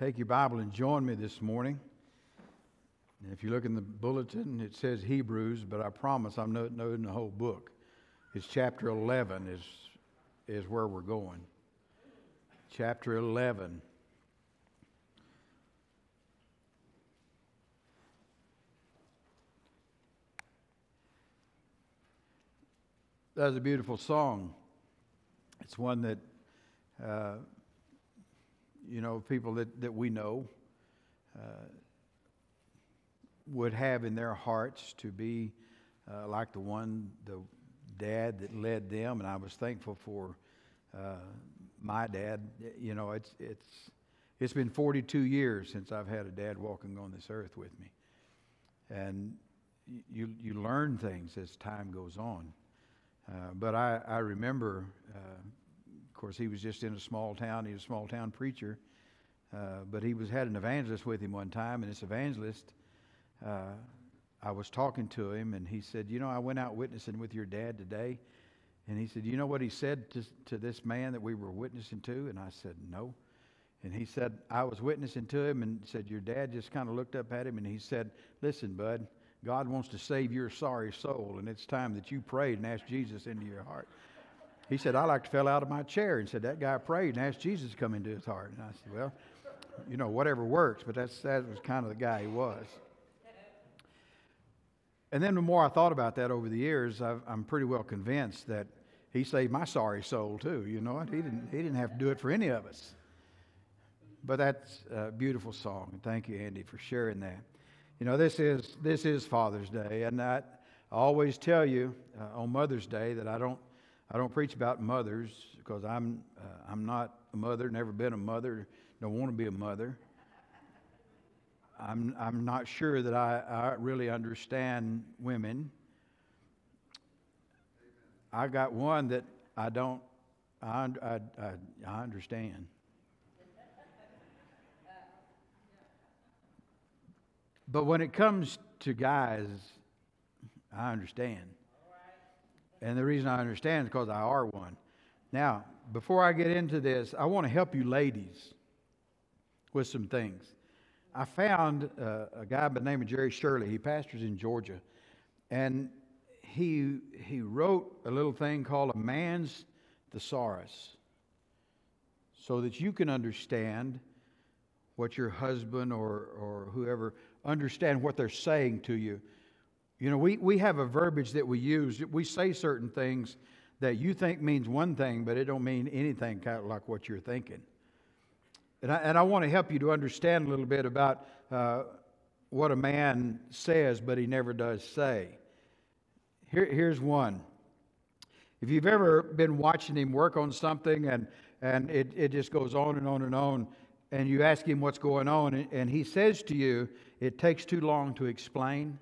Take your Bible and join me this morning. If you look in the bulletin, it says Hebrews, but I promise I'm not noting the whole book. It's chapter 11 is, is where we're going. Chapter 11. That was a beautiful song. It's one that, uh, you know, people that, that we know uh, would have in their hearts to be uh, like the one, the dad that led them. And I was thankful for uh, my dad. You know, it's, it's, it's been 42 years since I've had a dad walking on this earth with me. And you, you learn things as time goes on. Uh, but I, I remember, uh, course, he was just in a small town. He was a small town preacher. Uh, but he was had an evangelist with him one time, and this evangelist, uh, I was talking to him, and he said, "You know, I went out witnessing with your dad today." And he said, "You know what he said to, to this man that we were witnessing to?" And I said, "No." And he said, "I was witnessing to him, and said your dad just kind of looked up at him, and he said, "Listen, bud." God wants to save your sorry soul, and it's time that you prayed and asked Jesus into your heart. He said, I like to fell out of my chair and said, That guy prayed and asked Jesus to come into his heart. And I said, Well, you know, whatever works, but that's, that was kind of the guy he was. And then the more I thought about that over the years, i am pretty well convinced that he saved my sorry soul too. You know, he didn't, he didn't have to do it for any of us. But that's a beautiful song. And Thank you, Andy, for sharing that. You know, this is, this is Father's Day, and I, I always tell you uh, on Mother's Day that I don't, I don't preach about mothers because I'm, uh, I'm not a mother, never been a mother, don't want to be a mother. I'm, I'm not sure that I, I really understand women. I got one that I don't, I, I, I, I understand. But when it comes to guys, I understand. And the reason I understand is because I are one. Now, before I get into this, I want to help you ladies with some things. I found uh, a guy by the name of Jerry Shirley. He pastors in Georgia. And he, he wrote a little thing called a man's thesaurus so that you can understand what your husband or, or whoever understand what they're saying to you. You know, we, we have a verbiage that we use. We say certain things that you think means one thing, but it don't mean anything kind of like what you're thinking. And I, and I want to help you to understand a little bit about uh, what a man says, but he never does say. Here, here's one. If you've ever been watching him work on something and, and it, it just goes on and on and on, and you ask him what's going on, and he says to you, It takes too long to explain.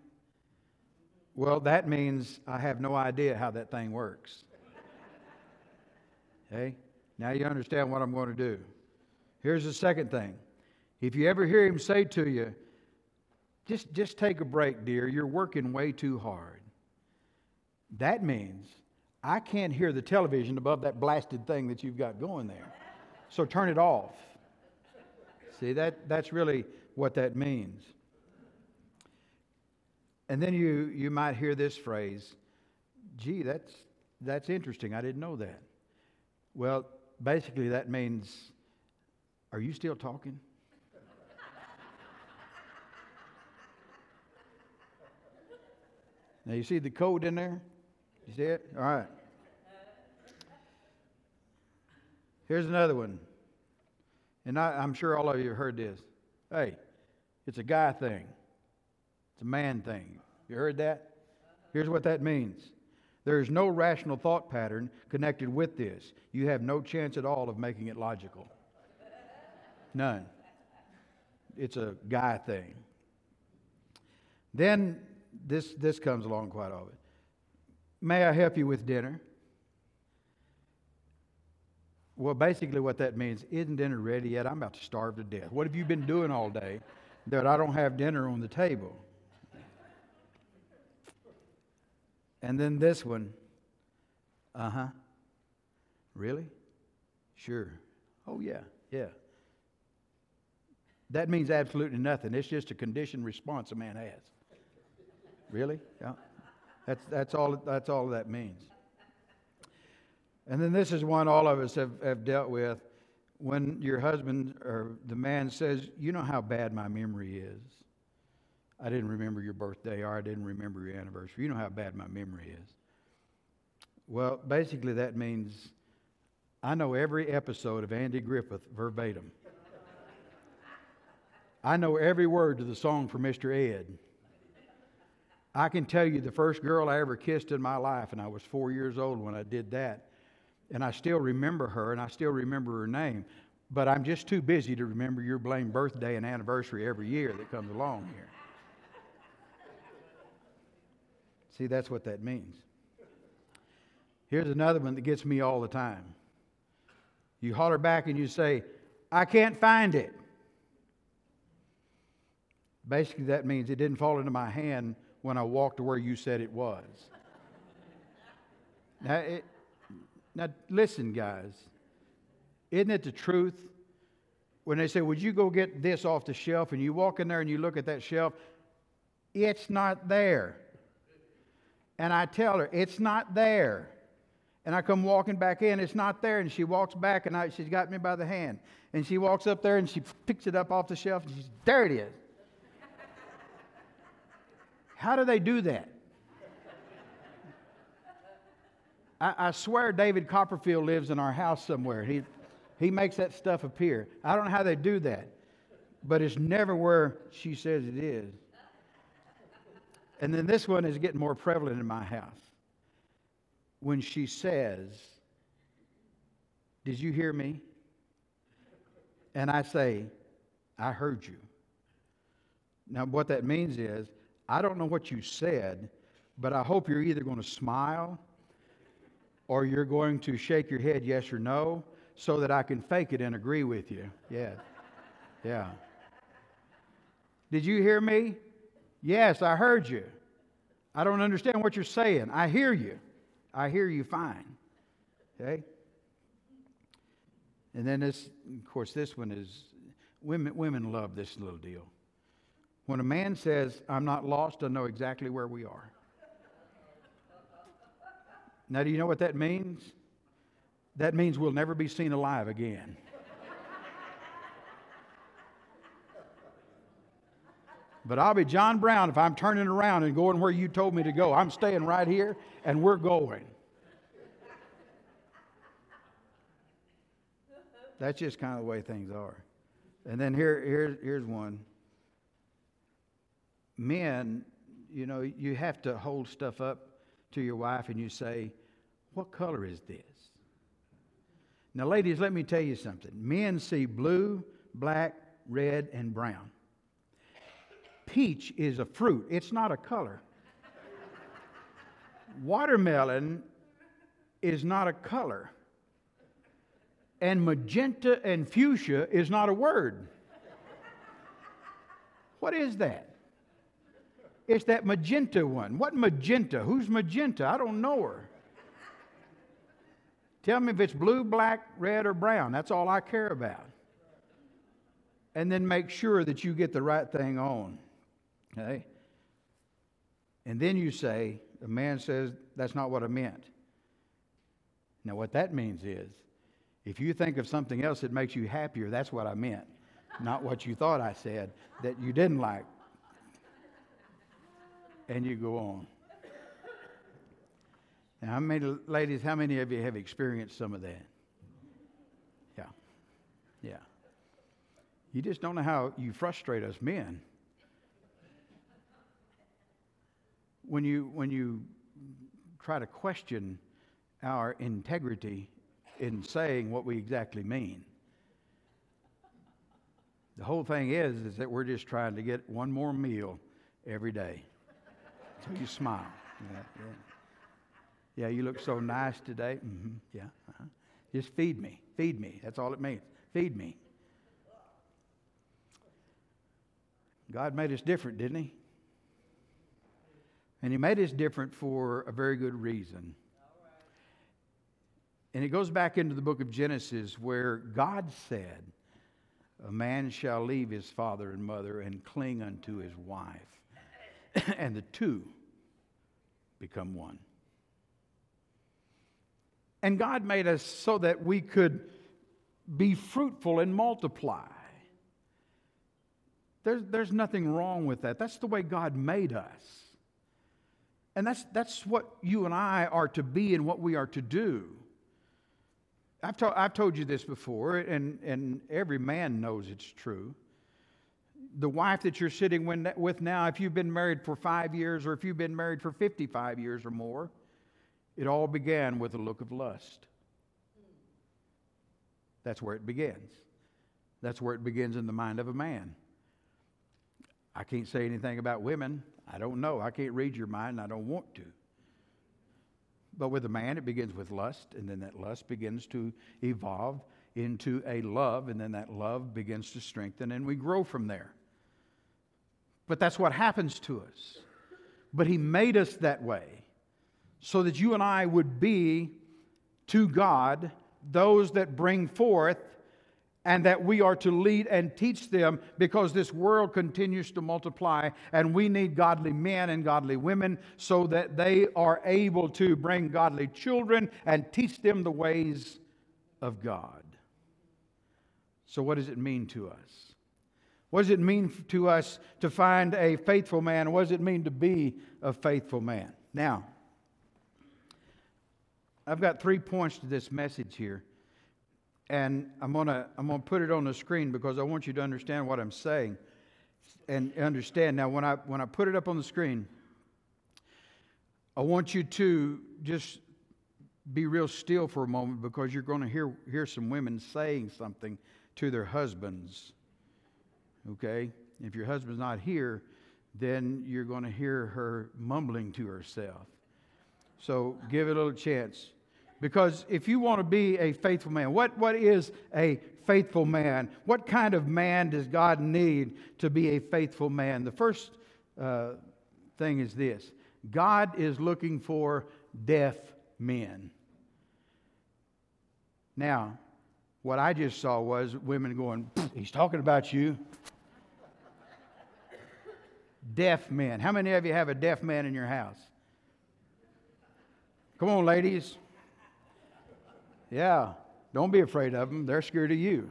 Well, that means I have no idea how that thing works. Okay? Now you understand what I'm going to do. Here's the second thing. If you ever hear him say to you, just, just take a break, dear, you're working way too hard. That means I can't hear the television above that blasted thing that you've got going there. So turn it off. See, that, that's really what that means. And then you, you might hear this phrase, gee, that's, that's interesting. I didn't know that. Well, basically, that means, are you still talking? now, you see the code in there? You see it? All right. Here's another one. And I, am sure all of you have heard this. Hey, it's a guy thing, it's a man thing. You heard that? Here's what that means there is no rational thought pattern connected with this. You have no chance at all of making it logical. None. It's a guy thing. Then this, this comes along quite often. May I help you with dinner? Well, basically, what that means isn't dinner ready yet? I'm about to starve to death. What have you been doing all day that I don't have dinner on the table? And then this one, uh huh. Really? Sure. Oh, yeah, yeah. That means absolutely nothing. It's just a conditioned response a man has. Really? Yeah. That's, that's, all, that's all that means. And then this is one all of us have, have dealt with when your husband or the man says, You know how bad my memory is. I didn't remember your birthday or I didn't remember your anniversary. You know how bad my memory is. Well, basically, that means I know every episode of Andy Griffith verbatim. I know every word to the song for Mr. Ed. I can tell you the first girl I ever kissed in my life, and I was four years old when I did that. And I still remember her, and I still remember her name. But I'm just too busy to remember your blamed birthday and anniversary every year that comes along here. See, that's what that means. Here's another one that gets me all the time. You holler back and you say, I can't find it. Basically, that means it didn't fall into my hand when I walked to where you said it was. now, it, now, listen, guys. Isn't it the truth? When they say, Would you go get this off the shelf? And you walk in there and you look at that shelf, it's not there and I tell her, it's not there. And I come walking back in, it's not there. And she walks back, and I, she's got me by the hand. And she walks up there and she picks it up off the shelf, and she's, there it is. How do they do that? I, I, swear David Copperfield lives in our house somewhere. He, he makes that stuff appear. I don't know how they do that, but it's never where she says it is. And then this one is getting more prevalent in my house. When she says, Did you hear me? And I say, I heard you. Now, what that means is, I don't know what you said, but I hope you're either going to smile or you're going to shake your head yes or no so that I can fake it and agree with you. Yeah. Yeah. Did you hear me? Yes, I heard you. I don't understand what you're saying. I hear you. I hear you fine. Okay? And then this, of course, this one is women, women love this little deal. When a man says, I'm not lost, I know exactly where we are. Now, do you know what that means? That means we'll never be seen alive again. But I'll be John Brown if I'm turning around and going where you told me to go. I'm staying right here and we're going. That's just kind of the way things are. And then here, here, here's one. Men, you know, you have to hold stuff up to your wife and you say, What color is this? Now, ladies, let me tell you something. Men see blue, black, red, and brown peach is a fruit, it's not a color. Watermelon is not a color. And magenta and fuchsia is not a word. What is that? It's that magenta one. What magenta? Who's magenta? I don't know her. Tell me if it's blue, black, red, or brown. That's all I care about. And then make sure that you get the right thing on. Okay? And then you say, a man says, that's not what I meant. Now, what that means is, if you think of something else that makes you happier, that's what I meant, not what you thought I said that you didn't like. And you go on. Now, how many ladies, how many of you have experienced some of that? Yeah. Yeah. You just don't know how you frustrate us men. When you, when you try to question our integrity in saying what we exactly mean. The whole thing is, is that we're just trying to get one more meal every day. So you smile. Yeah, yeah. yeah you look so nice today. Mm-hmm. Yeah. Uh-huh. Just feed me. Feed me. That's all it means. Feed me. God made us different, didn't He? And he made us different for a very good reason. And it goes back into the book of Genesis where God said, A man shall leave his father and mother and cling unto his wife, and the two become one. And God made us so that we could be fruitful and multiply. There's, there's nothing wrong with that. That's the way God made us. And that's, that's what you and I are to be and what we are to do. I've, to, I've told you this before, and, and every man knows it's true. The wife that you're sitting with now, if you've been married for five years or if you've been married for 55 years or more, it all began with a look of lust. That's where it begins. That's where it begins in the mind of a man. I can't say anything about women. I don't know. I can't read your mind, I don't want to. But with a man, it begins with lust, and then that lust begins to evolve into a love, and then that love begins to strengthen, and we grow from there. But that's what happens to us. But He made us that way so that you and I would be to God those that bring forth and that we are to lead and teach them because this world continues to multiply and we need godly men and godly women so that they are able to bring godly children and teach them the ways of God. So, what does it mean to us? What does it mean to us to find a faithful man? What does it mean to be a faithful man? Now, I've got three points to this message here and I'm going to I'm to put it on the screen because I want you to understand what I'm saying and understand. Now, when I, when I put it up on the screen, I want you to just be real still for a moment because you're going to hear, hear some women saying something to their husbands. Okay? If your husband's not here, then you're going to hear her mumbling to herself. So give it a little chance. Because if you want to be a faithful man, what, what is a faithful man? What kind of man does God need to be a faithful man? The first uh, thing is this God is looking for deaf men. Now, what I just saw was women going, He's talking about you. deaf men. How many of you have a deaf man in your house? Come on, ladies. Yeah, don't be afraid of them. They're scared of you.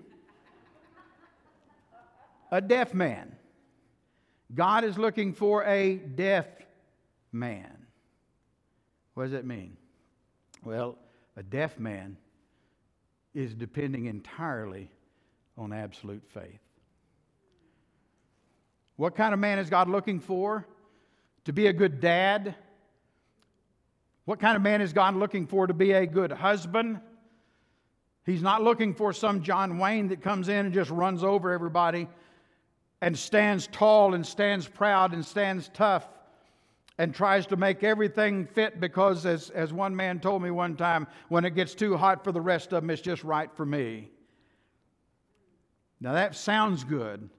A deaf man. God is looking for a deaf man. What does that mean? Well, a deaf man is depending entirely on absolute faith. What kind of man is God looking for? To be a good dad? What kind of man is God looking for to be a good husband? He's not looking for some John Wayne that comes in and just runs over everybody and stands tall and stands proud and stands tough and tries to make everything fit because, as, as one man told me one time, when it gets too hot for the rest of them, it's just right for me. Now, that sounds good,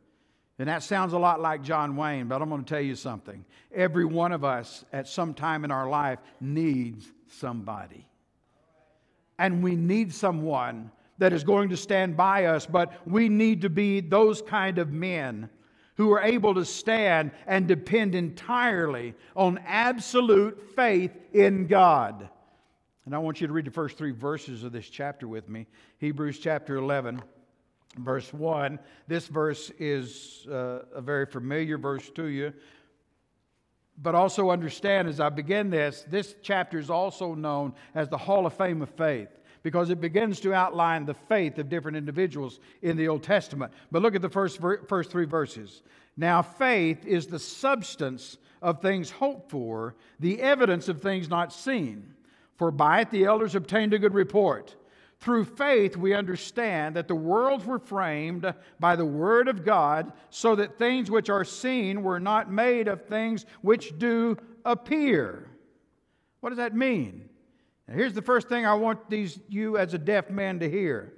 and that sounds a lot like John Wayne, but I'm going to tell you something. Every one of us at some time in our life needs somebody and we need someone that is going to stand by us, but we need to be those kind of men who are able to stand and depend entirely on absolute faith in God. And I want you to read the first three verses of this chapter with me Hebrews chapter 11, verse 1. This verse is uh, a very familiar verse to you. But also understand as I begin this, this chapter is also known as the Hall of Fame of Faith because it begins to outline the faith of different individuals in the Old Testament. But look at the first, first three verses. Now, faith is the substance of things hoped for, the evidence of things not seen. For by it the elders obtained a good report. Through faith, we understand that the worlds were framed by the Word of God, so that things which are seen were not made of things which do appear. What does that mean? Now, here's the first thing I want these, you as a deaf man to hear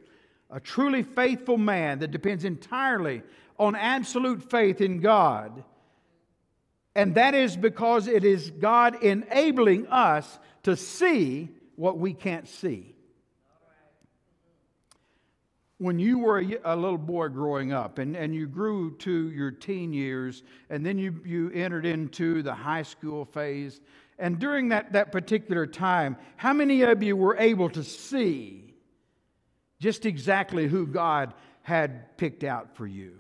a truly faithful man that depends entirely on absolute faith in God. And that is because it is God enabling us to see what we can't see. When you were a, little boy growing up and, and you grew to your teen years and then you, you entered into the high school phase, and during that, that particular time, how many of you were able to see just exactly who God had picked out for you?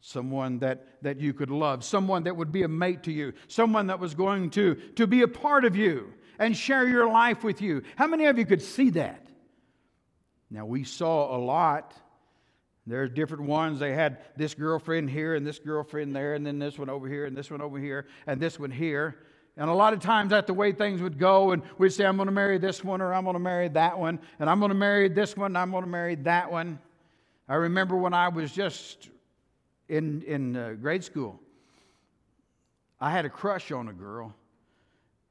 Someone that, that you could love, someone that would be a mate to you, someone that was going to, to be a part of you and share your life with you. How many of you could see that? Now, we saw a lot. There's different ones. They had this girlfriend here and this girlfriend there, and then this one over here and this one over here and this one here. And a lot of times that's the way things would go, and we'd say, I'm going to marry this one or I'm going to marry that one, and I'm going to marry this one and I'm going to marry that one. I remember when I was just in, in uh, grade school, I had a crush on a girl,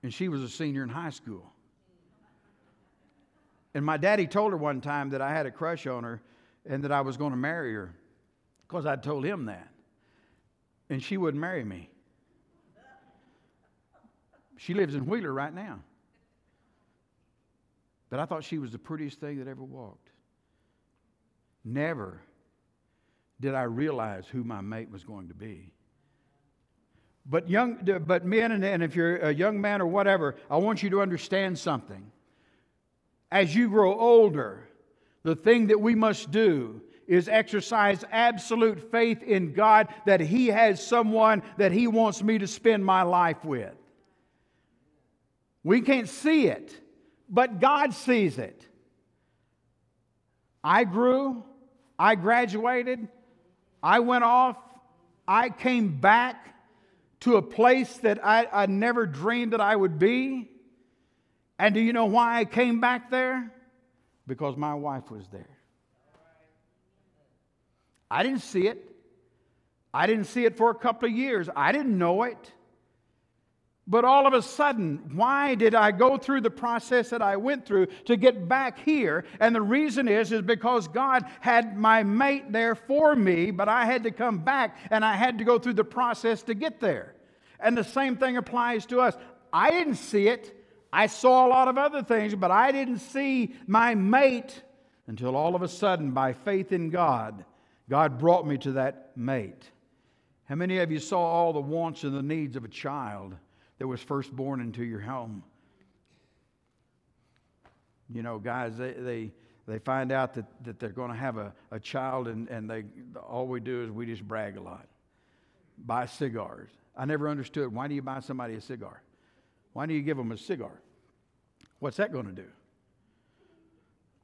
and she was a senior in high school. And my daddy told her one time that I had a crush on her and that I was going to marry her because I'd told him that. And she wouldn't marry me. She lives in Wheeler right now. But I thought she was the prettiest thing that ever walked. Never did I realize who my mate was going to be. But young, but men, and if you're a young man or whatever, I want you to understand something as you grow older, the thing that we must do is exercise absolute faith in God that He has someone that He wants me to spend my life with. We can't see it, but God sees it. I grew, I graduated, I went off, I came back to a place that I, I never dreamed that I would be. And do you know why I came back there? Because my wife was there. I didn't see it. I didn't see it for a couple of years. I didn't know it. But all of a sudden, why did I go through the process that I went through to get back here? And the reason is is because God had my mate there for me, but I had to come back and I had to go through the process to get there. And the same thing applies to us. I didn't see it. I saw a lot of other things, but I didn't see my mate until all of a sudden, by faith in God, God brought me to that mate. How many of you saw all the wants and the needs of a child that was first born into your home? You know, guys, they, they, they find out that, that they're going to have a, a child, and, and they, all we do is we just brag a lot. Buy cigars. I never understood why do you buy somebody a cigar? Why do you give them a cigar? What's that going to do?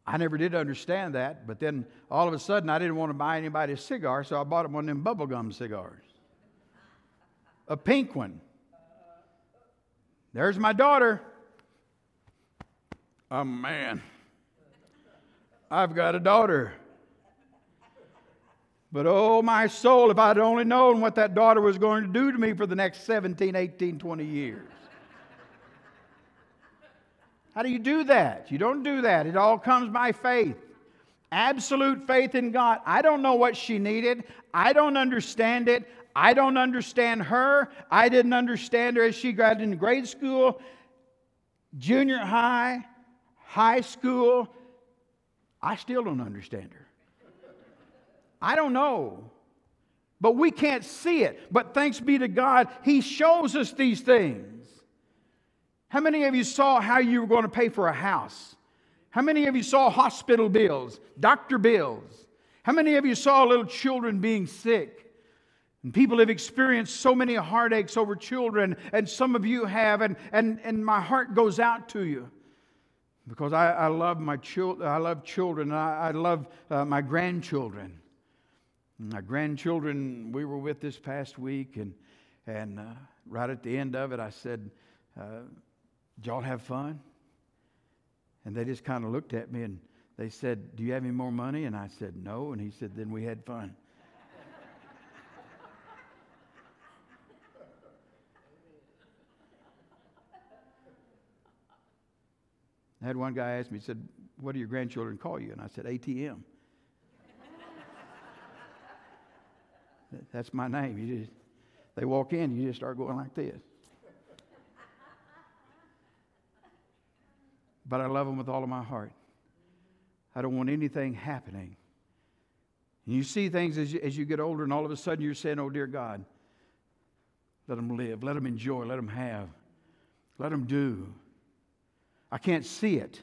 I never did understand that, but then all of a sudden I didn't want to buy anybody a cigar, so I bought them one of them bubblegum cigars. A pink one. There's my daughter. Oh man. I've got a daughter. But oh, my soul, if I'd only known what that daughter was going to do to me for the next 17, 18, 20 years. How do you do that? You don't do that. It all comes by faith. Absolute faith in God. I don't know what she needed. I don't understand it. I don't understand her. I didn't understand her as she got into grade school, junior high, high school. I still don't understand her. I don't know. But we can't see it. But thanks be to God, He shows us these things. How many of you saw how you were going to pay for a house? How many of you saw hospital bills, doctor bills? How many of you saw little children being sick? And people have experienced so many heartaches over children, and some of you have, and, and, and my heart goes out to you because I, I love my children. I love children. I, I love uh, my grandchildren. My grandchildren, we were with this past week, and, and uh, right at the end of it, I said, uh, did y'all have fun? And they just kind of looked at me and they said, Do you have any more money? And I said, No. And he said, Then we had fun. I had one guy ask me, he said, What do your grandchildren call you? And I said, ATM. That's my name. You just, they walk in, you just start going like this. But I love them with all of my heart. I don't want anything happening. And you see things as you, as you get older, and all of a sudden you're saying, Oh, dear God, let them live, let them enjoy, let them have, let them do. I can't see it.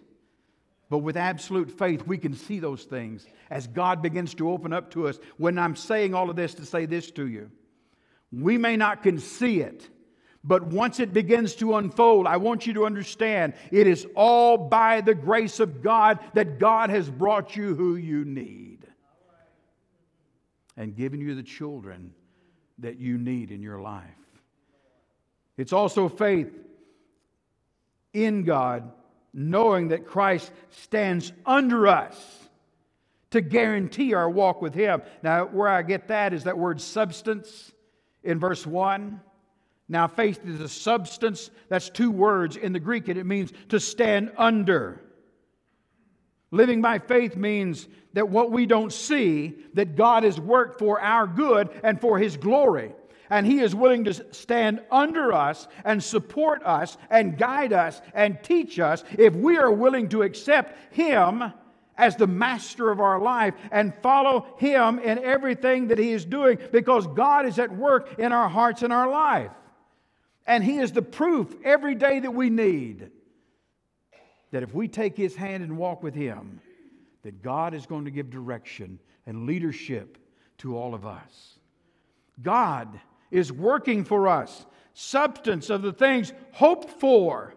But with absolute faith, we can see those things as God begins to open up to us. When I'm saying all of this to say this to you, we may not can see it, but once it begins to unfold, I want you to understand it is all by the grace of God that God has brought you who you need and given you the children that you need in your life. It's also faith in God, knowing that Christ stands under us to guarantee our walk with Him. Now, where I get that is that word substance in verse 1. Now, faith is a substance. That's two words in the Greek, and it means to stand under. Living by faith means that what we don't see, that God has worked for our good and for His glory. And He is willing to stand under us and support us and guide us and teach us if we are willing to accept Him as the master of our life and follow Him in everything that He is doing because God is at work in our hearts and our life. And He is the proof every day that we need that if we take His hand and walk with Him, that God is going to give direction and leadership to all of us. God is working for us, substance of the things hoped for,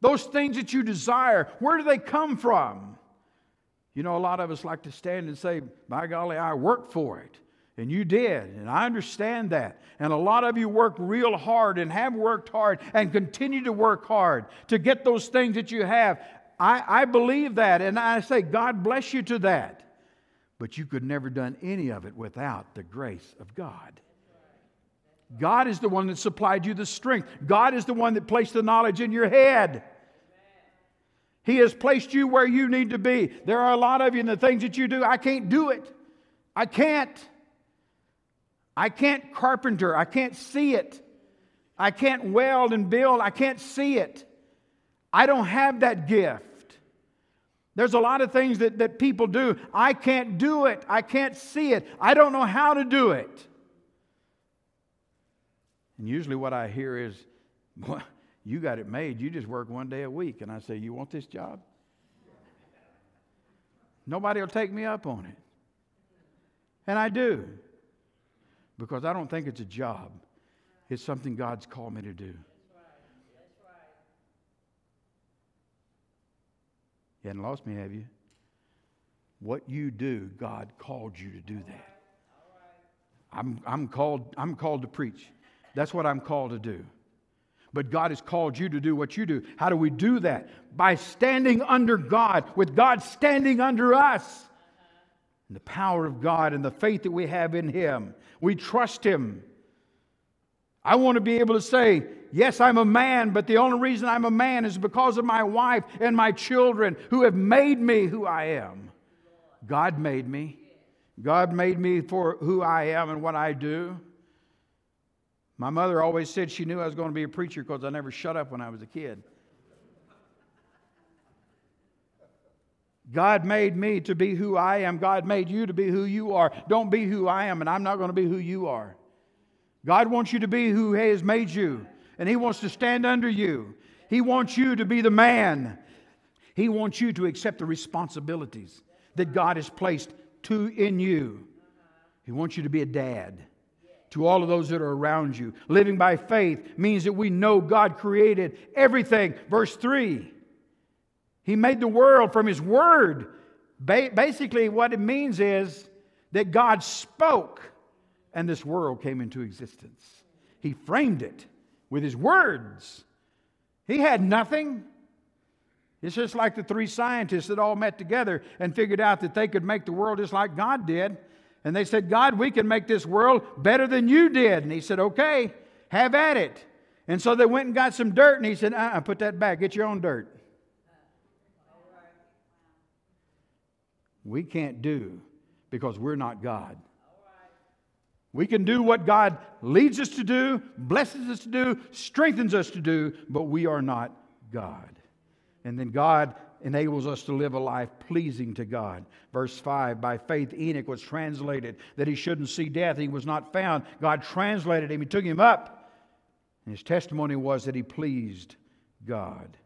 those things that you desire. Where do they come from? You know, a lot of us like to stand and say, By golly, I worked for it. And you did, and I understand that. And a lot of you worked real hard and have worked hard and continue to work hard to get those things that you have. I, I believe that, and I say, God bless you to that. But you could never done any of it without the grace of God. God is the one that supplied you the strength. God is the one that placed the knowledge in your head. He has placed you where you need to be. There are a lot of you in the things that you do, I can't do it. I can't. I can't carpenter. I can't see it. I can't weld and build. I can't see it. I don't have that gift. There's a lot of things that, that people do. I can't do it. I can't see it. I don't know how to do it. And usually what I hear is, well, you got it made. You just work one day a week. And I say, You want this job? Nobody will take me up on it. And I do because I don't think it's a job. It's something God's called me to do. You hadn't lost me, have you? What you do, God called you to do that. I'm, I'm, called, I'm called to preach. That's what I'm called to do. But God has called you to do what you do. How do we do that? By standing under God, with God standing under us. And the power of God and the faith that we have in Him. We trust Him. I want to be able to say, Yes, I'm a man, but the only reason I'm a man is because of my wife and my children who have made me who I am. God made me. God made me for who I am and what I do. My mother always said she knew I was going to be a preacher because I never shut up when I was a kid. God made me to be who I am. God made you to be who you are. Don't be who I am, and I'm not going to be who you are. God wants you to be who He has made you, and He wants to stand under you. He wants you to be the man. He wants you to accept the responsibilities that God has placed to in you. He wants you to be a dad to all of those that are around you. Living by faith means that we know God created everything. Verse 3 he made the world from His Word. Ba- basically, what it means is that God spoke and this world came into existence. He framed it with His words. He had nothing. It's just like the three scientists that all met together and figured out that they could make the world just like God did. And they said, God, we can make this world better than you did. And he said, Okay, have at it. And so they went and got some dirt, and he said, uh uh-uh, put that back, get your own dirt. We can't do because we're not God. We can do what God leads us to do, blesses us to do, strengthens us to do, but we are not God. And then God enables us to live a life pleasing to God. Verse 5 By faith, Enoch was translated that he shouldn't see death. He was not found. God translated him, he took him up. And his testimony was that he pleased God.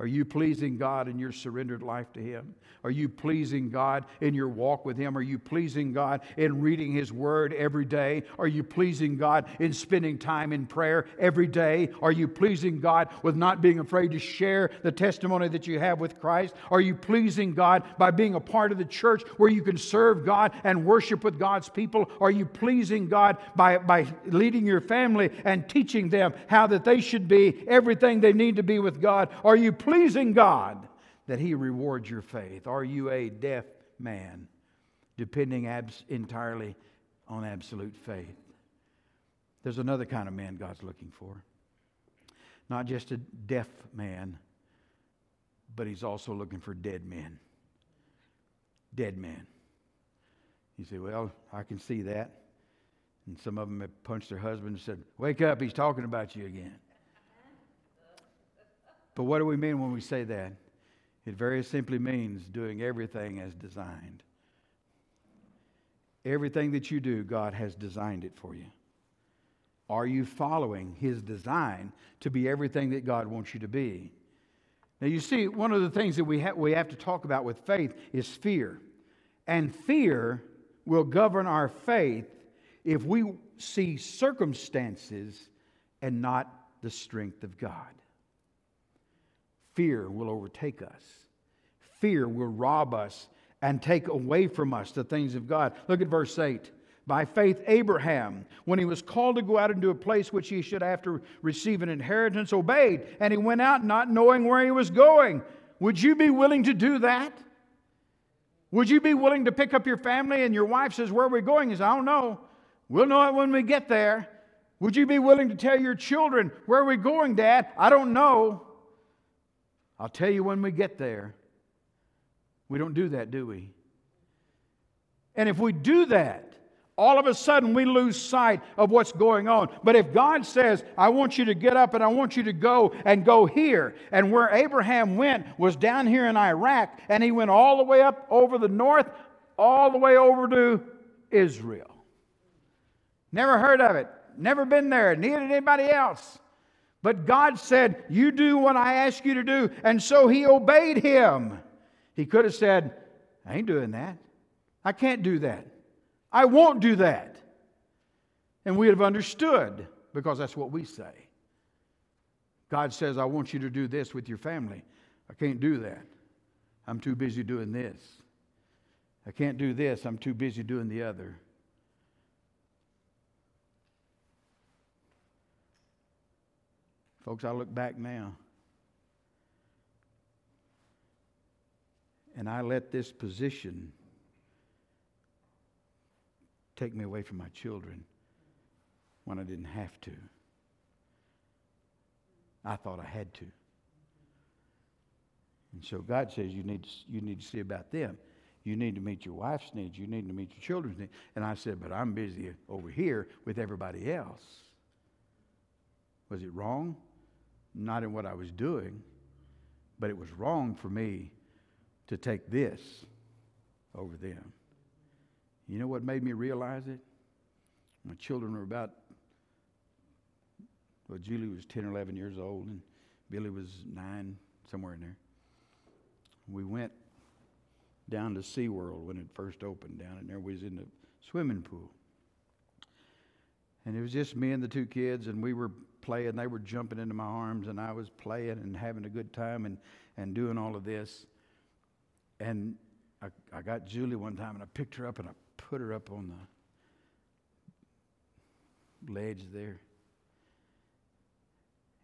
Are you pleasing God in your surrendered life to Him? Are you pleasing God in your walk with Him? Are you pleasing God in reading His Word every day? Are you pleasing God in spending time in prayer every day? Are you pleasing God with not being afraid to share the testimony that you have with Christ? Are you pleasing God by being a part of the church where you can serve God and worship with God's people? Are you pleasing God by, by leading your family and teaching them how that they should be everything they need to be with God? Are you pleasing God that He rewards your faith? Are you a deaf man, depending abs- entirely on absolute faith? There's another kind of man God's looking for. Not just a deaf man, but He's also looking for dead men. Dead men. You say, Well, I can see that. And some of them have punched their husband and said, Wake up, he's talking about you again. But what do we mean when we say that? It very simply means doing everything as designed. Everything that you do, God has designed it for you. Are you following His design to be everything that God wants you to be? Now, you see, one of the things that we, ha- we have to talk about with faith is fear. And fear will govern our faith if we see circumstances and not the strength of God fear will overtake us. Fear will rob us and take away from us the things of God. Look at verse 8. By faith, Abraham, when he was called to go out into a place which he should after receive an inheritance, obeyed, and he went out not knowing where he was going. Would you be willing to do that? Would you be willing to pick up your family and your wife says, Where are we going? He says, I don't know. We'll know it when we get there. Would you be willing to tell your children, Where are we going, Dad? I don't know. I'll tell you when we get there. We don't do that, do we? And if we do that, all of a sudden we lose sight of what's going on. But if God says, I want you to get up and I want you to go and go here, and where Abraham went was down here in Iraq, and he went all the way up over the north, all the way over to Israel. Never heard of it, never been there, neither did anybody else. But God said, You do what I ask you to do. And so he obeyed him. He could have said, I ain't doing that. I can't do that. I won't do that. And we'd have understood because that's what we say. God says, I want you to do this with your family. I can't do that. I'm too busy doing this. I can't do this. I'm too busy doing the other. Folks, I look back now. And I let this position take me away from my children when I didn't have to. I thought I had to. And so God says you need to, you need to see about them. You need to meet your wife's needs. You need to meet your children's needs. And I said, but I'm busy over here with everybody else. Was it wrong? Not in what I was doing, but it was wrong for me to take this over them. You know what made me realize it? My children were about, well, Julie was 10 or 11 years old, and Billy was nine, somewhere in there. We went down to SeaWorld when it first opened down, and there was in the swimming pool. And it was just me and the two kids, and we were playing. They were jumping into my arms, and I was playing and having a good time and, and doing all of this. And I, I got Julie one time, and I picked her up and I put her up on the ledge there.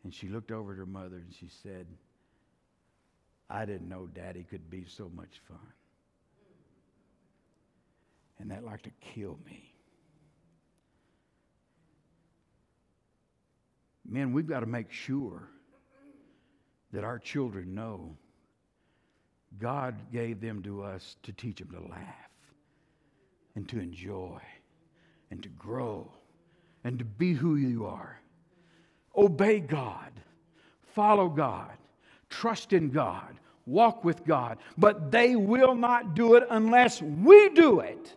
And she looked over at her mother and she said, I didn't know daddy could be so much fun. And that like to kill me. Man, we've got to make sure that our children know God gave them to us to teach them to laugh and to enjoy and to grow and to be who you are. Obey God, follow God, trust in God, walk with God, but they will not do it unless we do it.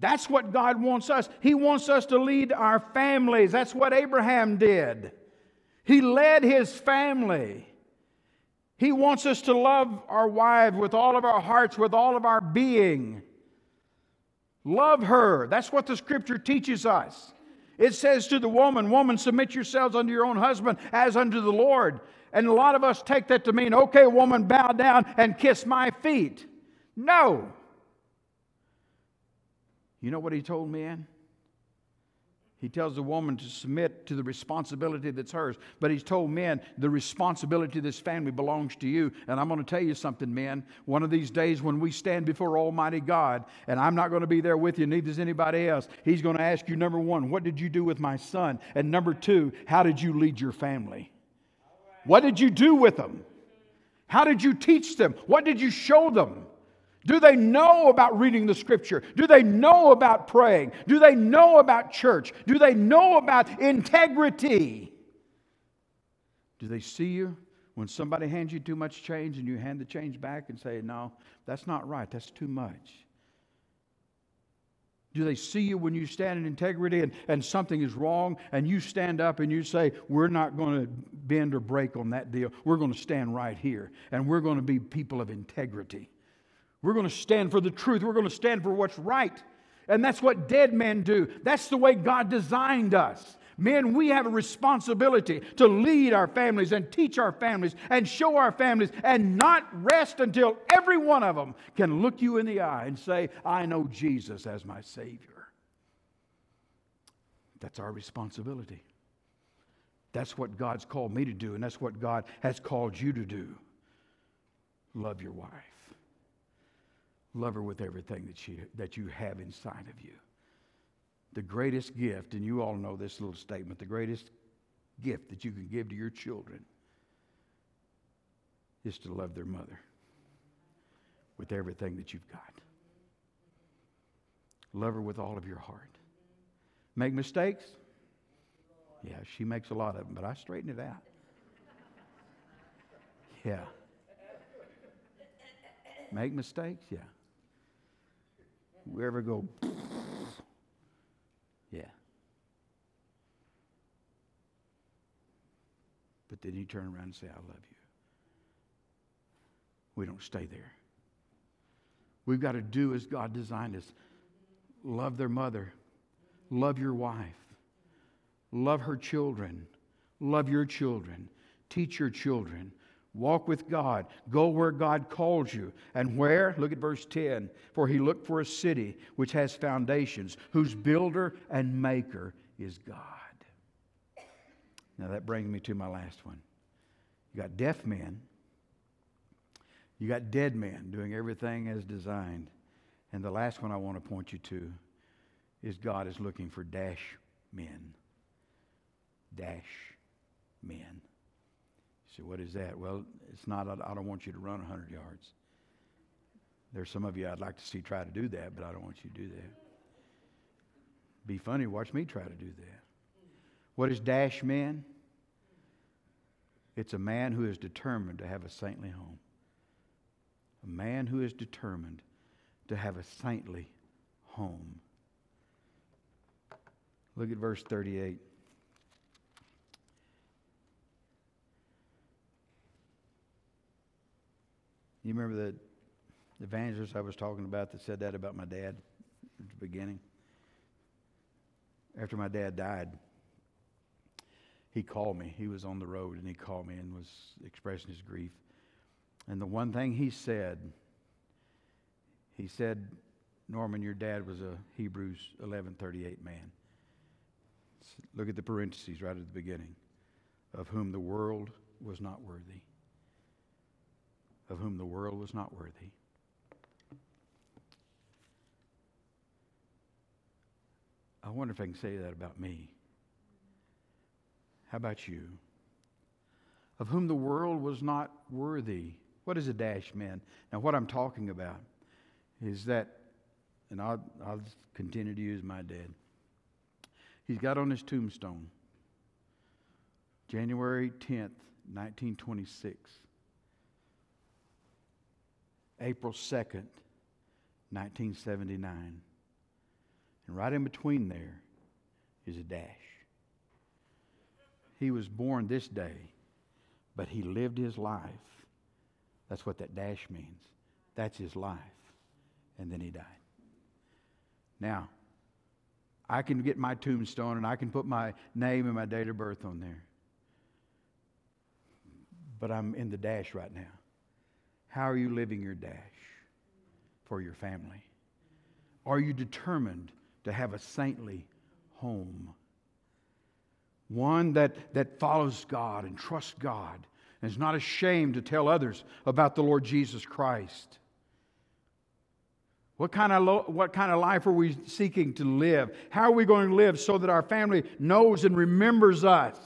That's what God wants us. He wants us to lead our families. That's what Abraham did. He led his family. He wants us to love our wives with all of our hearts, with all of our being. Love her. That's what the scripture teaches us. It says to the woman, Woman, submit yourselves unto your own husband as unto the Lord. And a lot of us take that to mean, okay, woman, bow down and kiss my feet. No. You know what he told men? He tells the woman to submit to the responsibility that's hers. But he's told men the responsibility of this family belongs to you. And I'm going to tell you something, men. One of these days when we stand before Almighty God, and I'm not going to be there with you, neither is anybody else, he's going to ask you, number one, what did you do with my son? And number two, how did you lead your family? What did you do with them? How did you teach them? What did you show them? Do they know about reading the scripture? Do they know about praying? Do they know about church? Do they know about integrity? Do they see you when somebody hands you too much change and you hand the change back and say, No, that's not right, that's too much? Do they see you when you stand in integrity and, and something is wrong and you stand up and you say, We're not going to bend or break on that deal. We're going to stand right here and we're going to be people of integrity. We're going to stand for the truth. We're going to stand for what's right. And that's what dead men do. That's the way God designed us. Men, we have a responsibility to lead our families and teach our families and show our families and not rest until every one of them can look you in the eye and say, I know Jesus as my Savior. That's our responsibility. That's what God's called me to do, and that's what God has called you to do. Love your wife. Love her with everything that you, that you have inside of you. The greatest gift, and you all know this little statement the greatest gift that you can give to your children is to love their mother with everything that you've got. Love her with all of your heart. Make mistakes? Yeah, she makes a lot of them, but I straighten it out. Yeah. Make mistakes? Yeah. We ever go, yeah. But then you turn around and say, I love you. We don't stay there. We've got to do as God designed us. Love their mother, love your wife, love her children, love your children, teach your children, Walk with God. Go where God calls you. And where? Look at verse 10. For he looked for a city which has foundations, whose builder and maker is God. Now that brings me to my last one. You got deaf men, you got dead men doing everything as designed. And the last one I want to point you to is God is looking for dash men. Dash men. So what is that? Well, it's not, I don't want you to run 100 yards. There's some of you I'd like to see try to do that, but I don't want you to do that. Be funny, watch me try to do that. What is dash man? It's a man who is determined to have a saintly home. A man who is determined to have a saintly home. Look at verse 38. You remember the evangelist I was talking about that said that about my dad at the beginning? After my dad died, he called me. He was on the road and he called me and was expressing his grief. And the one thing he said, he said, Norman, your dad was a Hebrews 11:38 man. Look at the parentheses right at the beginning. Of whom the world was not worthy of whom the world was not worthy. I wonder if I can say that about me. How about you? Of whom the world was not worthy. What is a dash man? Now, what I'm talking about is that, and I'll, I'll continue to use my dad. He's got on his tombstone January 10th, 1926. April 2nd, 1979. And right in between there is a dash. He was born this day, but he lived his life. That's what that dash means. That's his life. And then he died. Now, I can get my tombstone and I can put my name and my date of birth on there. But I'm in the dash right now. How are you living your dash for your family? Are you determined to have a saintly home? One that, that follows God and trusts God and is not ashamed to tell others about the Lord Jesus Christ. What kind, of lo- what kind of life are we seeking to live? How are we going to live so that our family knows and remembers us?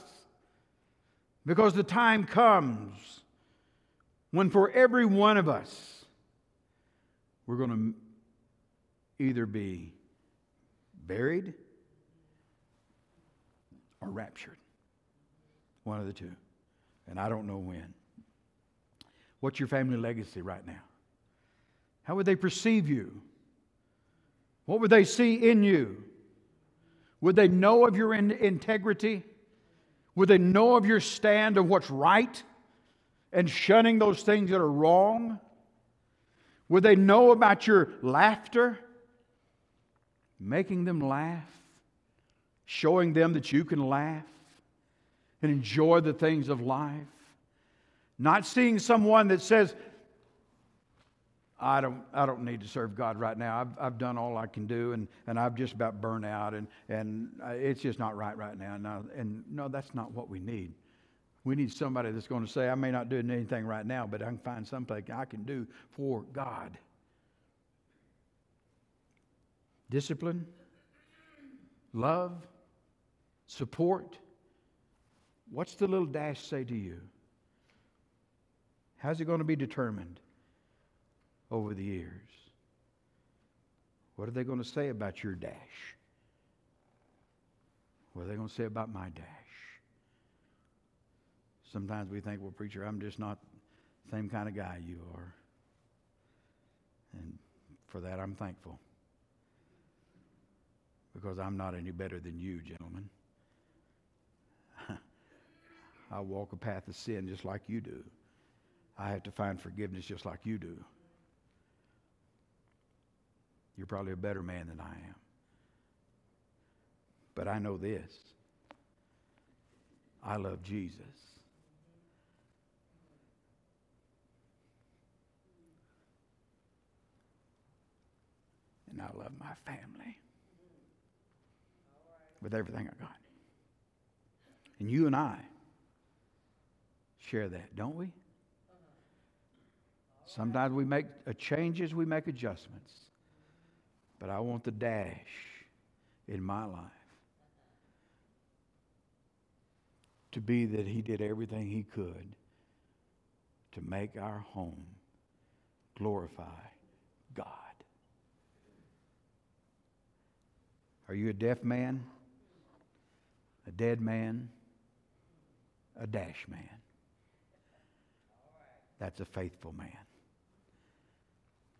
Because the time comes when, for every one of us, we're going to either be buried or raptured. One of the two. And I don't know when. What's your family legacy right now? How would they perceive you? What would they see in you? Would they know of your in- integrity? Would they know of your stand of what's right and shunning those things that are wrong? Would they know about your laughter? Making them laugh, showing them that you can laugh and enjoy the things of life. Not seeing someone that says, I don't, I don't need to serve God right now. I've, I've done all I can do, and, and I've just about burned out, and, and uh, it's just not right right now. No, and no, that's not what we need. We need somebody that's going to say, I may not do anything right now, but I can find something I can do for God. Discipline, love, support. What's the little dash say to you? How's it going to be determined? over the years. What are they going to say about your dash? What are they going to say about my dash? Sometimes we think, well, preacher, I'm just not the same kind of guy you are. And for that, I'm thankful. Because I'm not any better than you, gentlemen. I walk a path of sin just like you do. I have to find forgiveness just like you do. You're probably a better man than I am. But I know this I love Jesus. And I love my family with everything I got. And you and I share that, don't we? Sometimes we make uh, changes, we make adjustments. But I want the dash in my life to be that he did everything he could to make our home glorify God. Are you a deaf man? A dead man? A dash man? That's a faithful man.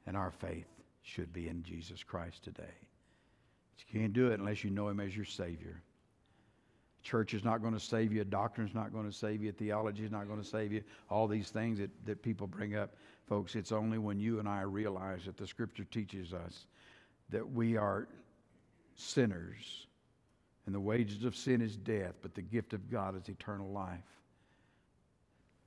And our faith should be in Jesus Christ today. But you can't do it unless you know Him as your Savior. Church is not going to save you. Doctrine is not going to save you. Theology is not going to save you. All these things that, that people bring up, folks, it's only when you and I realize that the Scripture teaches us that we are sinners and the wages of sin is death, but the gift of God is eternal life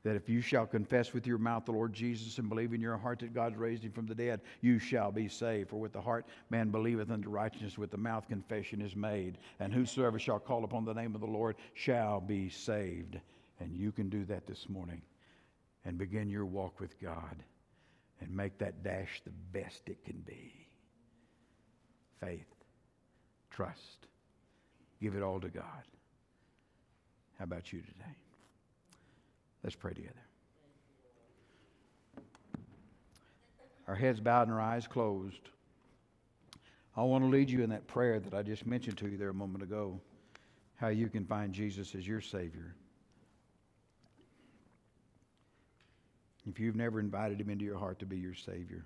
that if you shall confess with your mouth the Lord Jesus and believe in your heart that God raised him from the dead, you shall be saved. For with the heart man believeth unto righteousness, with the mouth confession is made. And whosoever shall call upon the name of the Lord shall be saved. And you can do that this morning and begin your walk with God and make that dash the best it can be. Faith, trust, give it all to God. How about you today? Let's pray together. Our heads bowed and our eyes closed. I want to lead you in that prayer that I just mentioned to you there a moment ago how you can find Jesus as your Savior. If you've never invited him into your heart to be your Savior,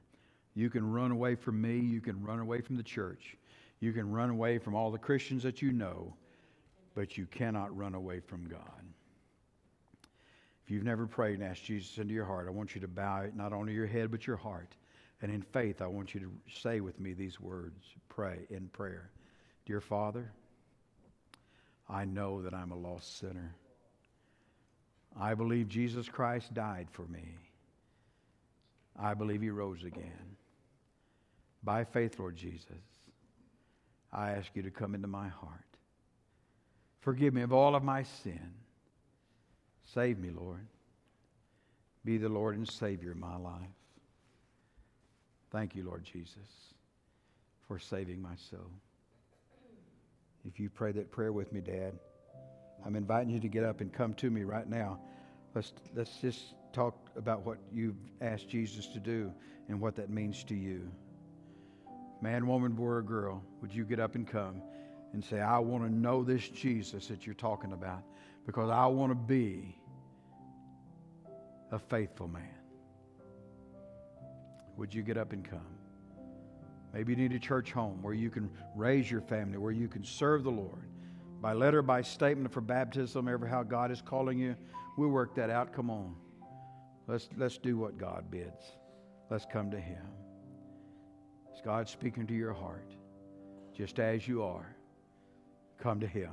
you can run away from me. You can run away from the church. You can run away from all the Christians that you know, but you cannot run away from God. If you've never prayed and asked Jesus into your heart, I want you to bow not only your head, but your heart. And in faith, I want you to say with me these words pray in prayer. Dear Father, I know that I'm a lost sinner. I believe Jesus Christ died for me. I believe he rose again. By faith, Lord Jesus, I ask you to come into my heart. Forgive me of all of my sin. Save me, Lord. Be the Lord and Savior of my life. Thank you, Lord Jesus, for saving my soul. If you pray that prayer with me, Dad, I'm inviting you to get up and come to me right now. Let's, let's just talk about what you've asked Jesus to do and what that means to you. Man, woman, boy, or girl, would you get up and come and say, I want to know this Jesus that you're talking about because I want to be a faithful man. Would you get up and come? Maybe you need a church home where you can raise your family, where you can serve the Lord by letter, by statement for baptism, ever how God is calling you. We'll work that out. Come on. Let's, let's do what God bids. Let's come to Him. Is God speaking to your heart? Just as you are, come to Him.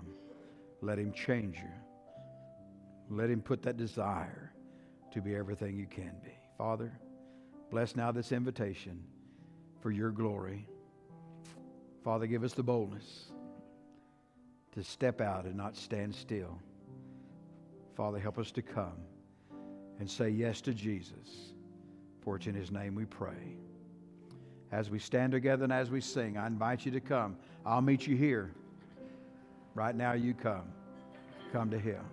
Let Him change you. Let Him put that desire to be everything you can be. Father, bless now this invitation for your glory. Father, give us the boldness to step out and not stand still. Father, help us to come and say yes to Jesus. For it's in his name we pray. As we stand together and as we sing, I invite you to come. I'll meet you here. Right now, you come. Come to him.